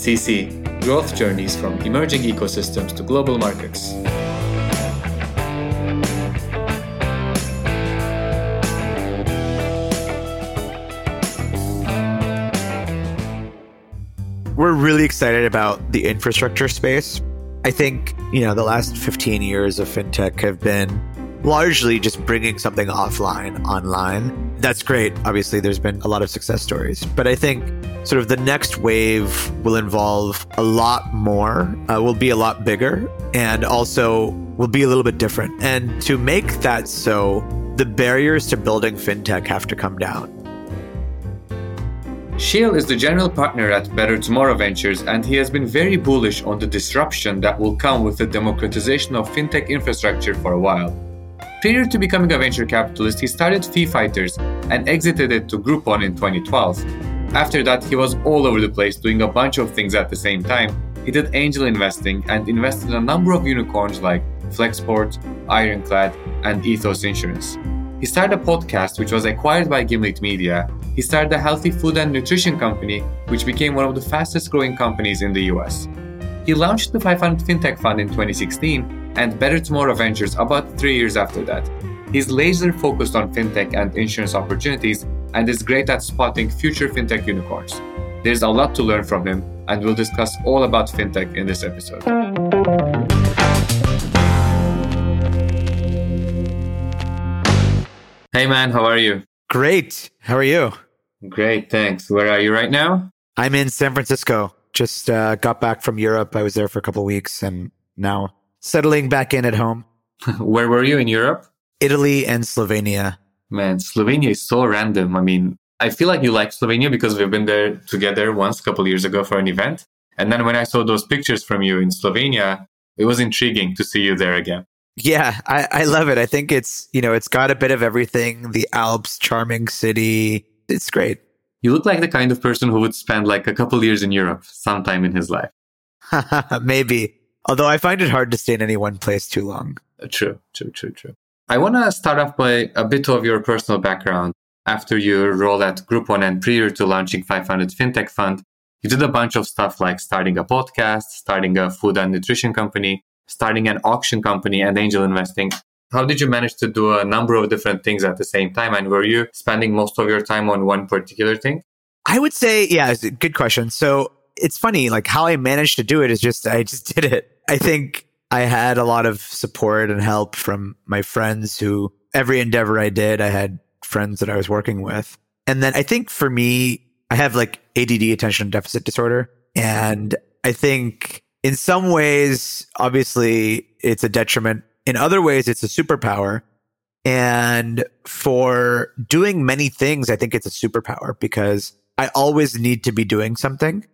CC Growth Journeys from Emerging Ecosystems to Global Markets. We're really excited about the infrastructure space. I think, you know, the last 15 years of fintech have been largely just bringing something offline online. That's great. Obviously, there's been a lot of success stories, but I think sort of the next wave will involve a lot more, uh, will be a lot bigger, and also will be a little bit different. And to make that so, the barriers to building fintech have to come down. Sheel is the general partner at Better Tomorrow Ventures, and he has been very bullish on the disruption that will come with the democratization of fintech infrastructure for a while. Prior to becoming a venture capitalist, he started FeeFighters and exited it to Groupon in 2012. After that, he was all over the place doing a bunch of things at the same time. He did angel investing and invested in a number of unicorns like Flexport, Ironclad, and Ethos Insurance. He started a podcast which was acquired by Gimlet Media. He started a healthy food and nutrition company, which became one of the fastest growing companies in the US. He launched the 500 FinTech Fund in 2016 and Better Tomorrow Ventures about three years after that. He's laser focused on fintech and insurance opportunities and is great at spotting future fintech unicorns. There's a lot to learn from him, and we'll discuss all about fintech in this episode. Hey man, how are you? Great. How are you? Great, thanks. Where are you right now? I'm in San Francisco. Just uh, got back from Europe. I was there for a couple weeks and now settling back in at home. Where were you in Europe? Italy and Slovenia. Man, Slovenia is so random. I mean, I feel like you like Slovenia because we've been there together once a couple years ago for an event. And then when I saw those pictures from you in Slovenia, it was intriguing to see you there again. Yeah, I, I love it. I think it's, you know, it's got a bit of everything the Alps, charming city. It's great. You look like the kind of person who would spend like a couple years in Europe sometime in his life. Maybe. Although I find it hard to stay in any one place too long. Uh, true, true, true, true. I want to start off by a bit of your personal background. After your role at Groupon and prior to launching 500 FinTech Fund, you did a bunch of stuff like starting a podcast, starting a food and nutrition company, starting an auction company, and angel investing. How did you manage to do a number of different things at the same time? And were you spending most of your time on one particular thing? I would say, yeah, it's a good question. So it's funny, like how I managed to do it is just, I just did it. I think I had a lot of support and help from my friends who every endeavor I did, I had friends that I was working with. And then I think for me, I have like ADD attention deficit disorder. And I think in some ways, obviously it's a detriment. In other ways, it's a superpower. And for doing many things, I think it's a superpower because I always need to be doing something.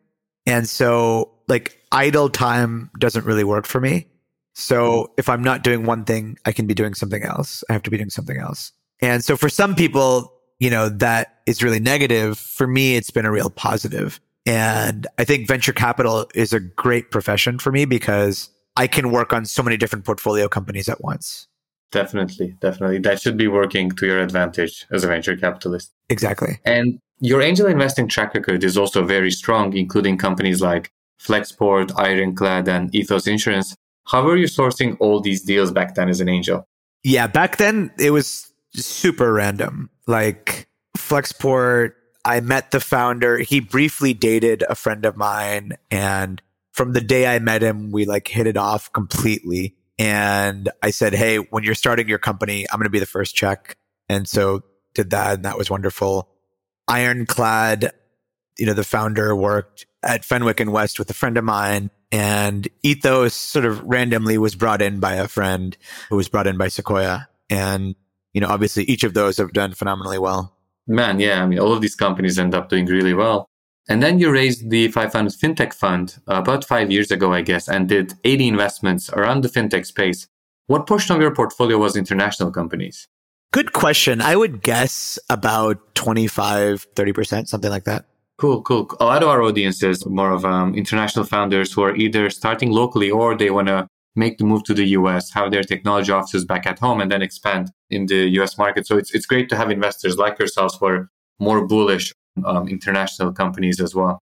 And so like idle time doesn't really work for me. So if I'm not doing one thing, I can be doing something else. I have to be doing something else. And so for some people, you know, that is really negative. For me, it's been a real positive. And I think venture capital is a great profession for me because I can work on so many different portfolio companies at once. Definitely, definitely. That should be working to your advantage as a venture capitalist. Exactly. And your angel investing track record is also very strong, including companies like Flexport, Ironclad, and Ethos Insurance. How were you sourcing all these deals back then as an angel? Yeah, back then it was super random. Like Flexport, I met the founder. He briefly dated a friend of mine. And from the day I met him, we like hit it off completely. And I said, Hey, when you're starting your company, I'm going to be the first check. And so did that. And that was wonderful. Ironclad, you know, the founder worked at Fenwick and West with a friend of mine. And Ethos sort of randomly was brought in by a friend who was brought in by Sequoia. And, you know, obviously each of those have done phenomenally well. Man, yeah. I mean, all of these companies end up doing really well. And then you raised the 500 FinTech Fund about five years ago, I guess, and did 80 investments around the FinTech space. What portion of your portfolio was international companies? Good question. I would guess about 25, 30%, something like that. Cool, cool. A lot of our audience is more of um, international founders who are either starting locally or they want to make the move to the US, have their technology offices back at home, and then expand in the US market. So it's it's great to have investors like yourselves who are more bullish um, international companies as well.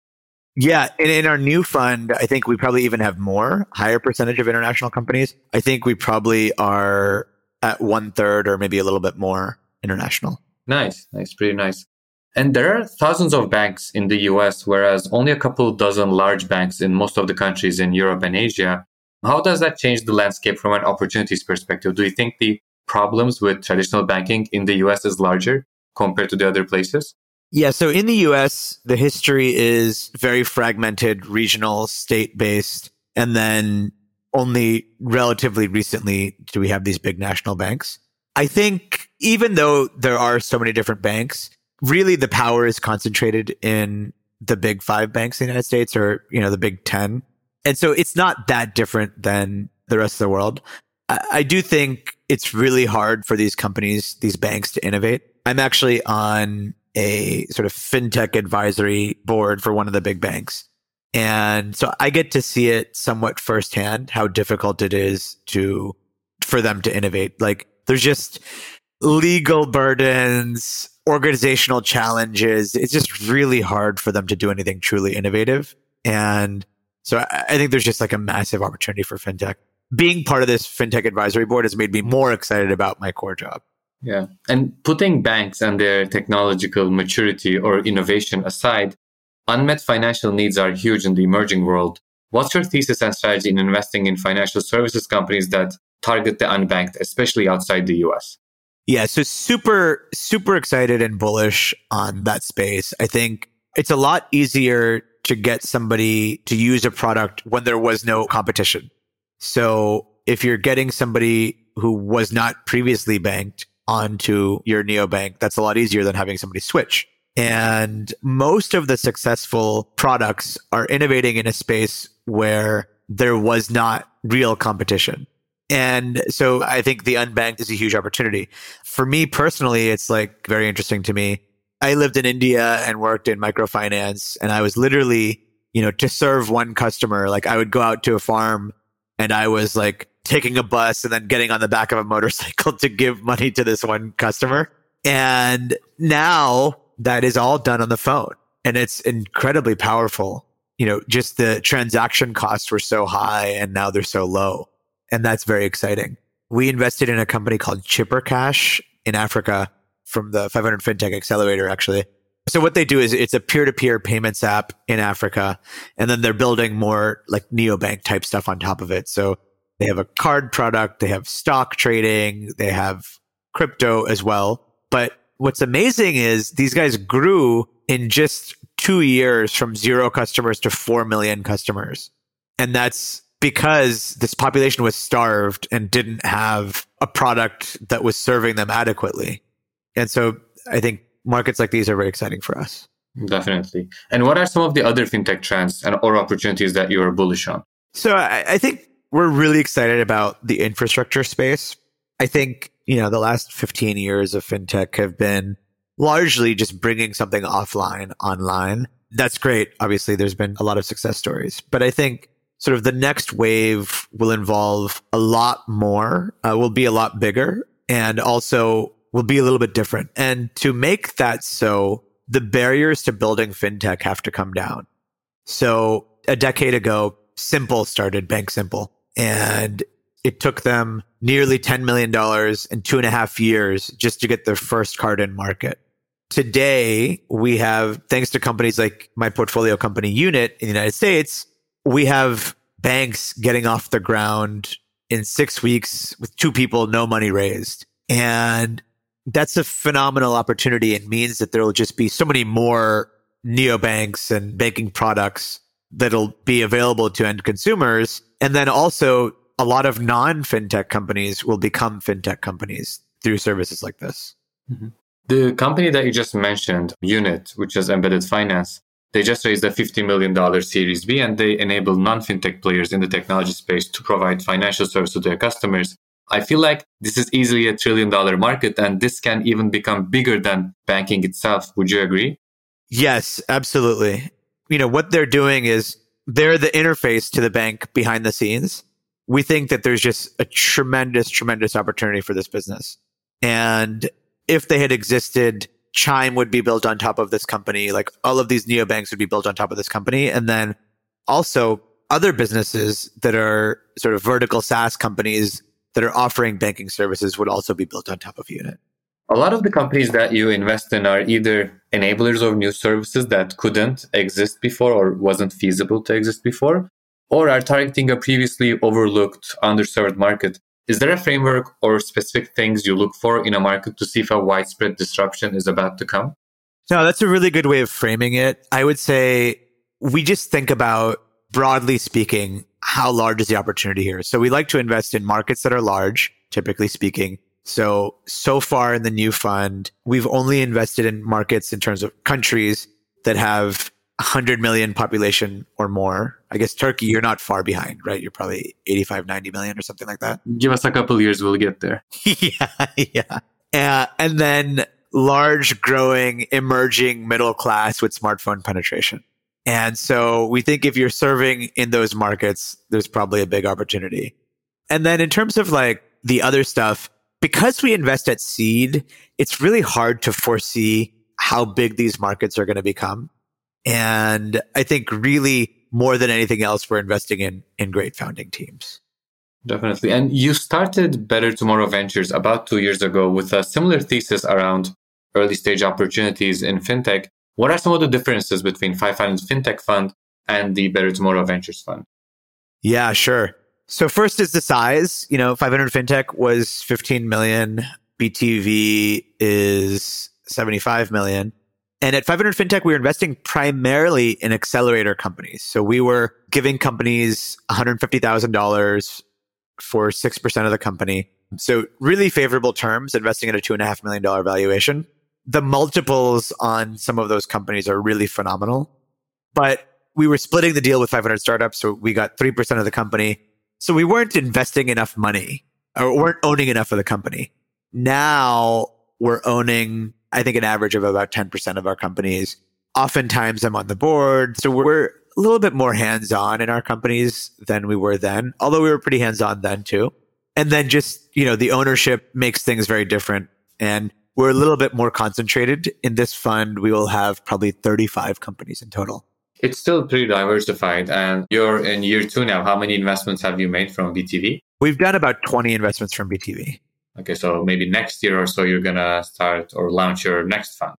Yeah. And in our new fund, I think we probably even have more, higher percentage of international companies. I think we probably are at one third or maybe a little bit more international. Nice. Nice. Pretty nice. And there are thousands of banks in the US, whereas only a couple dozen large banks in most of the countries in Europe and Asia. How does that change the landscape from an opportunities perspective? Do you think the problems with traditional banking in the US is larger compared to the other places? Yeah, so in the US, the history is very fragmented, regional, state based, and then only relatively recently do we have these big national banks. I think even though there are so many different banks, really the power is concentrated in the big five banks in the United States or, you know, the big 10. And so it's not that different than the rest of the world. I, I do think it's really hard for these companies, these banks to innovate. I'm actually on a sort of fintech advisory board for one of the big banks. And so I get to see it somewhat firsthand how difficult it is to for them to innovate. Like there's just legal burdens, organizational challenges. It's just really hard for them to do anything truly innovative. And so I, think there's just like a massive opportunity for fintech. Being part of this fintech advisory board has made me more excited about my core job. Yeah. And putting banks and their technological maturity or innovation aside, unmet financial needs are huge in the emerging world. What's your thesis and strategy in investing in financial services companies that target the unbanked, especially outside the US? Yeah, so super, super excited and bullish on that space. I think it's a lot easier to get somebody to use a product when there was no competition. So if you're getting somebody who was not previously banked onto your neobank, that's a lot easier than having somebody switch. And most of the successful products are innovating in a space where there was not real competition. And so I think the unbanked is a huge opportunity. For me personally, it's like very interesting to me. I lived in India and worked in microfinance and I was literally, you know, to serve one customer, like I would go out to a farm and I was like taking a bus and then getting on the back of a motorcycle to give money to this one customer. And now that is all done on the phone and it's incredibly powerful. You know, just the transaction costs were so high and now they're so low. And that's very exciting. We invested in a company called Chipper Cash in Africa from the 500 FinTech Accelerator, actually. So what they do is it's a peer-to-peer payments app in Africa, and then they're building more like neobank type stuff on top of it. So they have a card product, they have stock trading, they have crypto as well. But what's amazing is these guys grew in just two years from zero customers to 4 million customers. And that's because this population was starved and didn't have a product that was serving them adequately. And so I think markets like these are very exciting for us. Definitely. And what are some of the other fintech trends and or opportunities that you are bullish on? So I, I think we're really excited about the infrastructure space. I think, you know, the last 15 years of fintech have been largely just bringing something offline online. That's great. Obviously, there's been a lot of success stories, but I think sort of the next wave will involve a lot more, uh, will be a lot bigger, and also will be a little bit different. And to make that so, the barriers to building fintech have to come down. So a decade ago, Simple started Bank Simple, and it took them nearly $10 million in two and a half years just to get their first card in market. Today, we have, thanks to companies like my portfolio company Unit in the United States, we have banks getting off the ground in six weeks with two people, no money raised. And that's a phenomenal opportunity and means that there will just be so many more neobanks and banking products that'll be available to end consumers. And then also a lot of non fintech companies will become fintech companies through services like this. Mm-hmm. The company that you just mentioned, Unit, which is embedded finance, they just raised a $50 million Series B and they enable non fintech players in the technology space to provide financial service to their customers. I feel like this is easily a trillion dollar market and this can even become bigger than banking itself. Would you agree? Yes, absolutely. You know, what they're doing is they're the interface to the bank behind the scenes. We think that there's just a tremendous, tremendous opportunity for this business. And if they had existed Chime would be built on top of this company. Like all of these neobanks would be built on top of this company. And then also other businesses that are sort of vertical SaaS companies that are offering banking services would also be built on top of Unit. A lot of the companies that you invest in are either enablers of new services that couldn't exist before or wasn't feasible to exist before, or are targeting a previously overlooked, underserved market. Is there a framework or specific things you look for in a market to see if a widespread disruption is about to come? No, that's a really good way of framing it. I would say we just think about, broadly speaking, how large is the opportunity here? So we like to invest in markets that are large, typically speaking. So, so far in the new fund, we've only invested in markets in terms of countries that have 100 million population or more. I guess Turkey, you're not far behind, right? You're probably 85, 90 million or something like that. Give us a couple years, we'll get there. yeah, yeah. Uh, and then large, growing, emerging middle class with smartphone penetration. And so we think if you're serving in those markets, there's probably a big opportunity. And then in terms of like the other stuff, because we invest at seed, it's really hard to foresee how big these markets are going to become. And I think really more than anything else, we're investing in, in great founding teams. Definitely. And you started Better Tomorrow Ventures about two years ago with a similar thesis around early stage opportunities in fintech. What are some of the differences between 500 Fintech Fund and the Better Tomorrow Ventures Fund? Yeah, sure. So first is the size. You know, 500 Fintech was 15 million. BTV is 75 million. And at 500 FinTech, we were investing primarily in accelerator companies. So we were giving companies $150,000 for 6% of the company. So really favorable terms, investing at a $2.5 million valuation. The multiples on some of those companies are really phenomenal. But we were splitting the deal with 500 startups. So we got 3% of the company. So we weren't investing enough money or weren't owning enough of the company. Now we're owning I think an average of about 10% of our companies. Oftentimes I'm on the board. So we're a little bit more hands on in our companies than we were then, although we were pretty hands on then too. And then just, you know, the ownership makes things very different. And we're a little bit more concentrated in this fund. We will have probably 35 companies in total. It's still pretty diversified. And you're in year two now. How many investments have you made from BTV? We've done about 20 investments from BTV. Okay, so maybe next year or so you're gonna start or launch your next fund.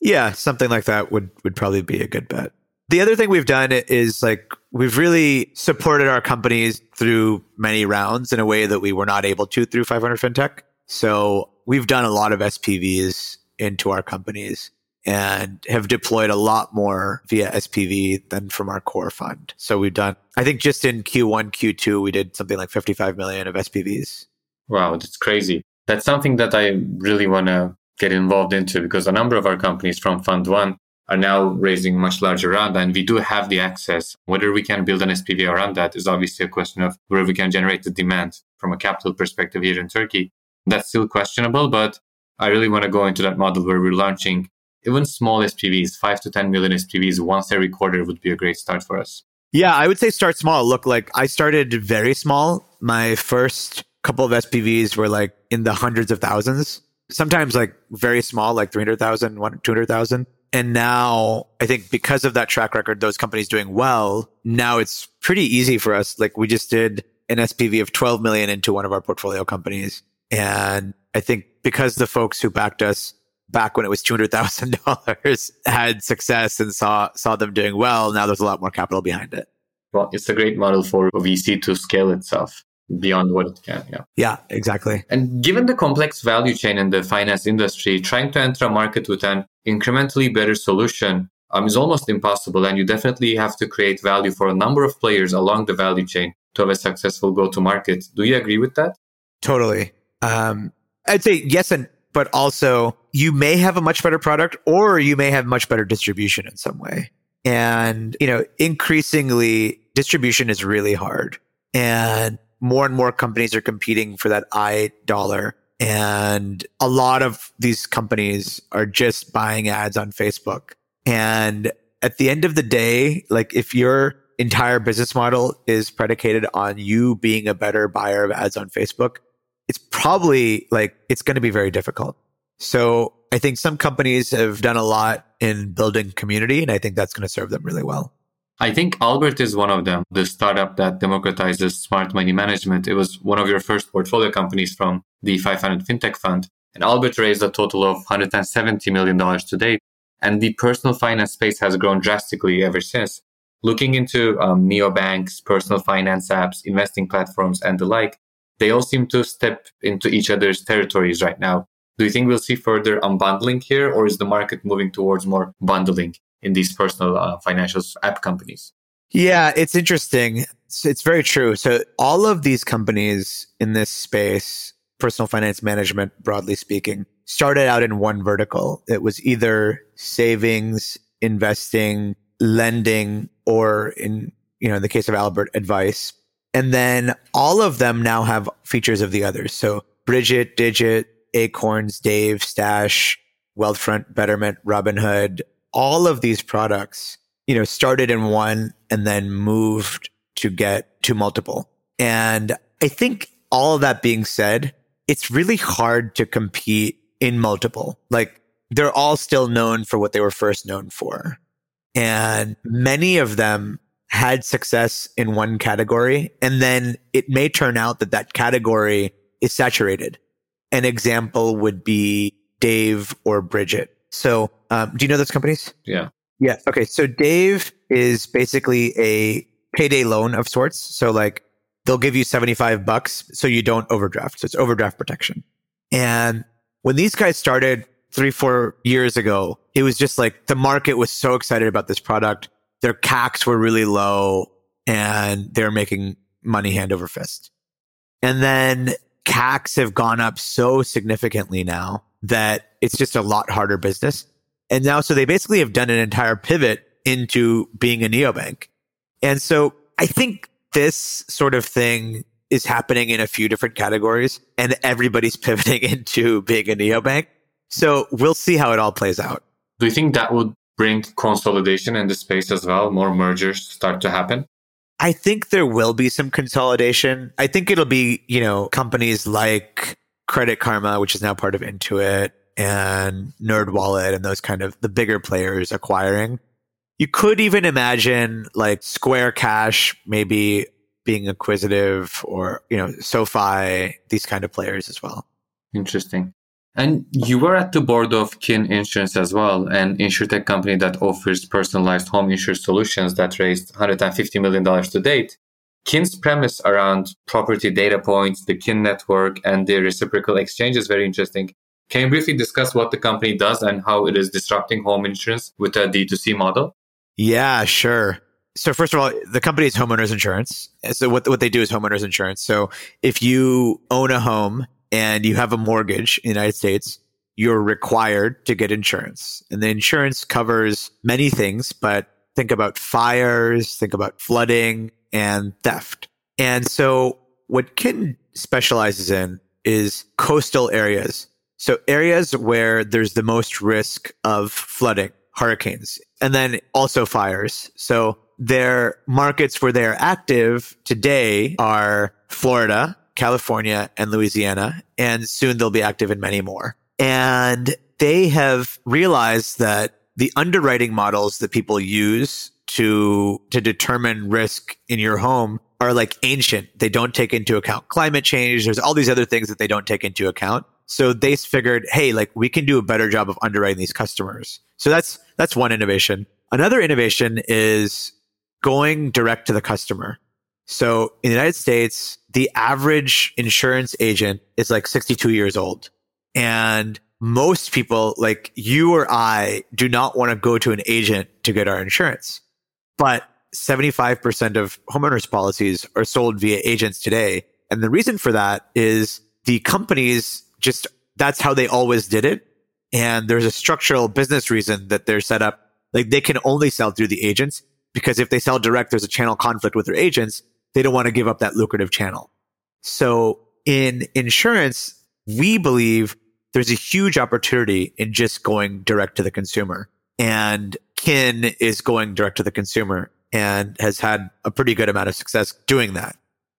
Yeah, something like that would would probably be a good bet. The other thing we've done is like we've really supported our companies through many rounds in a way that we were not able to through 500 FinTech. So we've done a lot of SPVs into our companies and have deployed a lot more via SPV than from our core fund. So we've done, I think just in Q1, Q2, we did something like 55 million of SPVs. Wow, that's crazy. That's something that I really want to get involved into because a number of our companies from Fund One are now raising much larger round and we do have the access. Whether we can build an SPV around that is obviously a question of where we can generate the demand from a capital perspective here in Turkey. That's still questionable, but I really want to go into that model where we're launching even small SPVs, five to 10 million SPVs once every quarter would be a great start for us. Yeah, I would say start small. Look, like I started very small. My first couple of SPVs were like in the hundreds of thousands, sometimes like very small, like 300,000, 200,000. And now I think because of that track record, those companies doing well, now it's pretty easy for us. Like we just did an SPV of 12 million into one of our portfolio companies. And I think because the folks who backed us back when it was $200,000 had success and saw, saw them doing well, now there's a lot more capital behind it. Well, it's a great model for VC to scale itself beyond what it can. Yeah. Yeah, exactly. And given the complex value chain in the finance industry, trying to enter a market with an incrementally better solution um, is almost impossible. And you definitely have to create value for a number of players along the value chain to have a successful go to market. Do you agree with that? Totally. Um, I'd say yes, and but also you may have a much better product or you may have much better distribution in some way. And, you know, increasingly distribution is really hard. And more and more companies are competing for that I dollar. And a lot of these companies are just buying ads on Facebook. And at the end of the day, like if your entire business model is predicated on you being a better buyer of ads on Facebook, it's probably like, it's going to be very difficult. So I think some companies have done a lot in building community, and I think that's going to serve them really well. I think Albert is one of them, the startup that democratizes smart money management. It was one of your first portfolio companies from the 500 FinTech Fund. And Albert raised a total of $170 million to date. And the personal finance space has grown drastically ever since. Looking into um, neobanks, personal finance apps, investing platforms, and the like, they all seem to step into each other's territories right now. Do you think we'll see further unbundling here, or is the market moving towards more bundling? In these personal uh, financial app companies. Yeah, it's interesting. It's, it's very true. So all of these companies in this space, personal finance management, broadly speaking, started out in one vertical. It was either savings, investing, lending, or in, you know, in the case of Albert, advice. And then all of them now have features of the others. So Brigit, Digit, Acorns, Dave, Stash, Wealthfront, Betterment, Robinhood, all of these products, you know, started in one and then moved to get to multiple. And I think all of that being said, it's really hard to compete in multiple. Like they're all still known for what they were first known for. And many of them had success in one category. And then it may turn out that that category is saturated. An example would be Dave or Brigit. So, um, do you know those companies? Yeah. Yeah. Okay. So Dave is basically a payday loan of sorts. So like they'll give you 75 bucks so you don't overdraft. So it's overdraft protection. And when these guys started three, four years ago, it was just like the market was so excited about this product. Their CACs were really low and they're making money hand over fist. And then CACs have gone up so significantly now that it's just a lot harder business. And now, so they basically have done an entire pivot into being a neobank. And so I think this sort of thing is happening in a few different categories and everybody's pivoting into being a neobank. So we'll see how it all plays out. Do you think that would bring consolidation in the space as well? More mergers start to happen? I think there will be some consolidation. I think it'll be, you know, companies like Credit Karma, which is now part of Intuit, and NerdWallet and those kind of the bigger players acquiring. You could even imagine like Square Cash maybe being acquisitive or, you know, SoFi, these kind of players as well. Interesting. And you were at the board of Kin Insurance as well, an insurtech company that offers personalized home insurance solutions that raised $150 million to date. Kin's premise around property data points, the Kin network, and the reciprocal exchange is very interesting. Can you briefly discuss what the company does and how it is disrupting home insurance with a D2C model? Yeah, sure. So first of all, the company is homeowners insurance. So what, what they do is homeowners insurance. So if you own a home and you have a mortgage in the United States, you're required to get insurance. And the insurance covers many things, but think about fires, think about flooding and theft. And so what Kin specializes in is coastal areas. So areas where there's the most risk of flooding, hurricanes, and then also fires. So their markets where they're active today are Florida, California, and Louisiana. And soon they'll be active in many more. And they have realized that the underwriting models that people use to, to determine risk in your home are like ancient. They don't take into account climate change. There's all these other things that they don't take into account. So they figured, hey, like we can do a better job of underwriting these customers. So that's that's one innovation. Another innovation is going direct to the customer. So in the United States, the average insurance agent is like 62 years old. And most people, like you or I, do not want to go to an agent to get our insurance. But 75% of homeowners policies are sold via agents today. And the reason for that is the companies just that's how they always did it. And there's a structural business reason that they're set up. Like they can only sell through the agents because if they sell direct, there's a channel conflict with their agents. They don't want to give up that lucrative channel. So in insurance, we believe there's a huge opportunity in just going direct to the consumer. And Kin is going direct to the consumer and has had a pretty good amount of success doing that.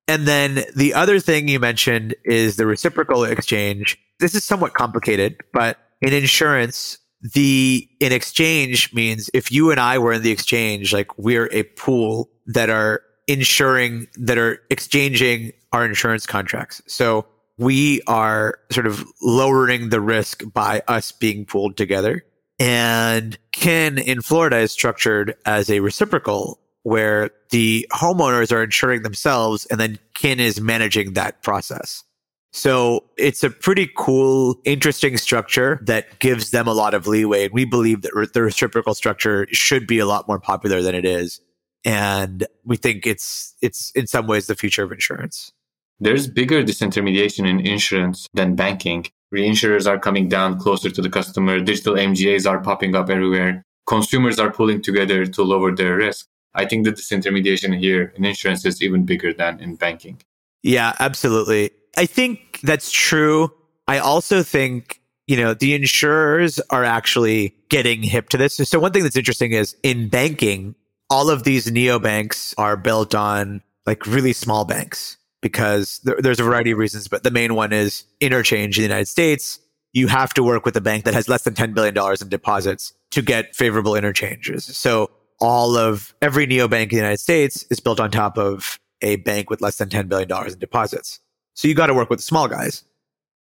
And then the other thing you mentioned is the reciprocal exchange. This is somewhat complicated, but in insurance, the in exchange means if you and I were in the exchange, like we're a pool that are insuring, that are exchanging our insurance contracts. So we are sort of lowering the risk by us being pooled together. And Kin in Florida is structured as a reciprocal where the homeowners are insuring themselves and then Kin is managing that process. So it's a pretty cool, interesting structure that gives them a lot of leeway. And we believe that the reciprocal structure should be a lot more popular than it is. And we think it's, it's in some ways the future of insurance. There's bigger disintermediation in insurance than banking. Reinsurers are coming down closer to the customer. Digital MGAs are popping up everywhere. Consumers are pulling together to lower their risk. I think the disintermediation here in insurance is even bigger than in banking. Yeah, absolutely. I think that's true. I also think, you know, the insurers are actually getting hip to this. So one thing that's interesting is in banking, all of these neobanks are built on like really small banks because there, there's a variety of reasons, but the main one is interchange in the United States. You have to work with a bank that has less than $10 billion in deposits to get favorable interchanges. So all of every neobank in the United States is built on top of a bank with less than $10 billion in deposits. So you got to work with the small guys.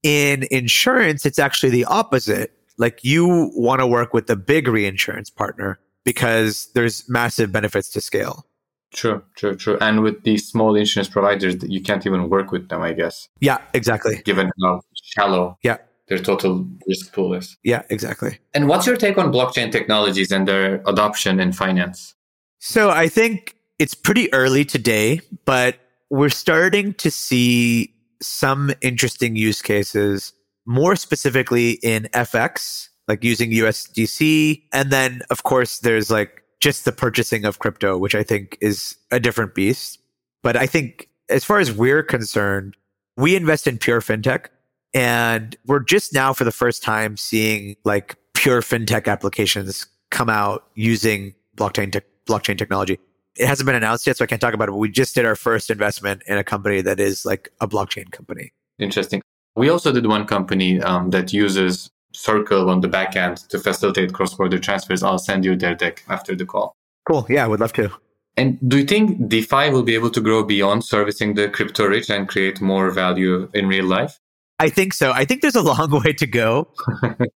In insurance, it's actually the opposite. Like you want to work with the big reinsurance partner because there's massive benefits to scale. True, true, true. And with these small insurance providers, you can't even work with them, I guess. Yeah, exactly. Given how shallow yeah. their total risk pool is. Yeah, exactly. And what's your take on blockchain technologies and their adoption in finance? So I think it's pretty early today, but we're starting to see some interesting use cases, more specifically in FX, like using USDC. And then, of course, there's like just the purchasing of crypto, which I think is a different beast. But I think as far as we're concerned, we invest in pure fintech and we're just now for the first time seeing like pure fintech applications come out using blockchain te- blockchain technology. It hasn't been announced yet, so I can't talk about it, but we just did our first investment in a company that is like a blockchain company. Interesting. We also did one company um, that uses Circle on the back end to facilitate cross border transfers. I'll send you their deck after the call. Cool. Yeah, I would love to. And do you think DeFi will be able to grow beyond servicing the crypto rich and create more value in real life? I think so. I think there's a long way to go.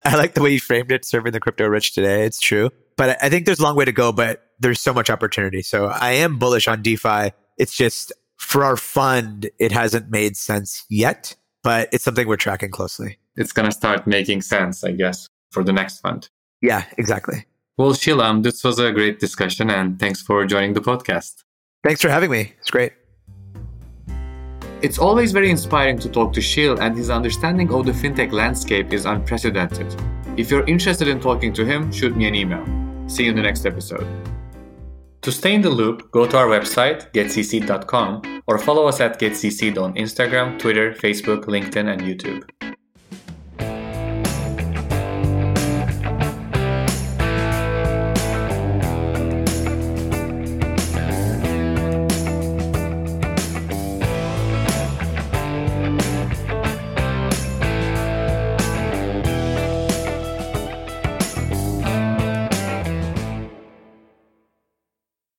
I like the way you framed it, serving the crypto rich today. It's true. But I think there's a long way to go, but there's so much opportunity. So I am bullish on DeFi. It's just for our fund, it hasn't made sense yet, but it's something we're tracking closely it's going to start making sense, I guess, for the next fund. Yeah, exactly. Well, Shilam, this was a great discussion and thanks for joining the podcast. Thanks for having me. It's great. It's always very inspiring to talk to Sheel, and his understanding of the fintech landscape is unprecedented. If you're interested in talking to him, shoot me an email. See you in the next episode. To stay in the loop, go to our website, getcced.com, or follow us at getcc'd on Instagram, Twitter, Facebook, LinkedIn, and YouTube.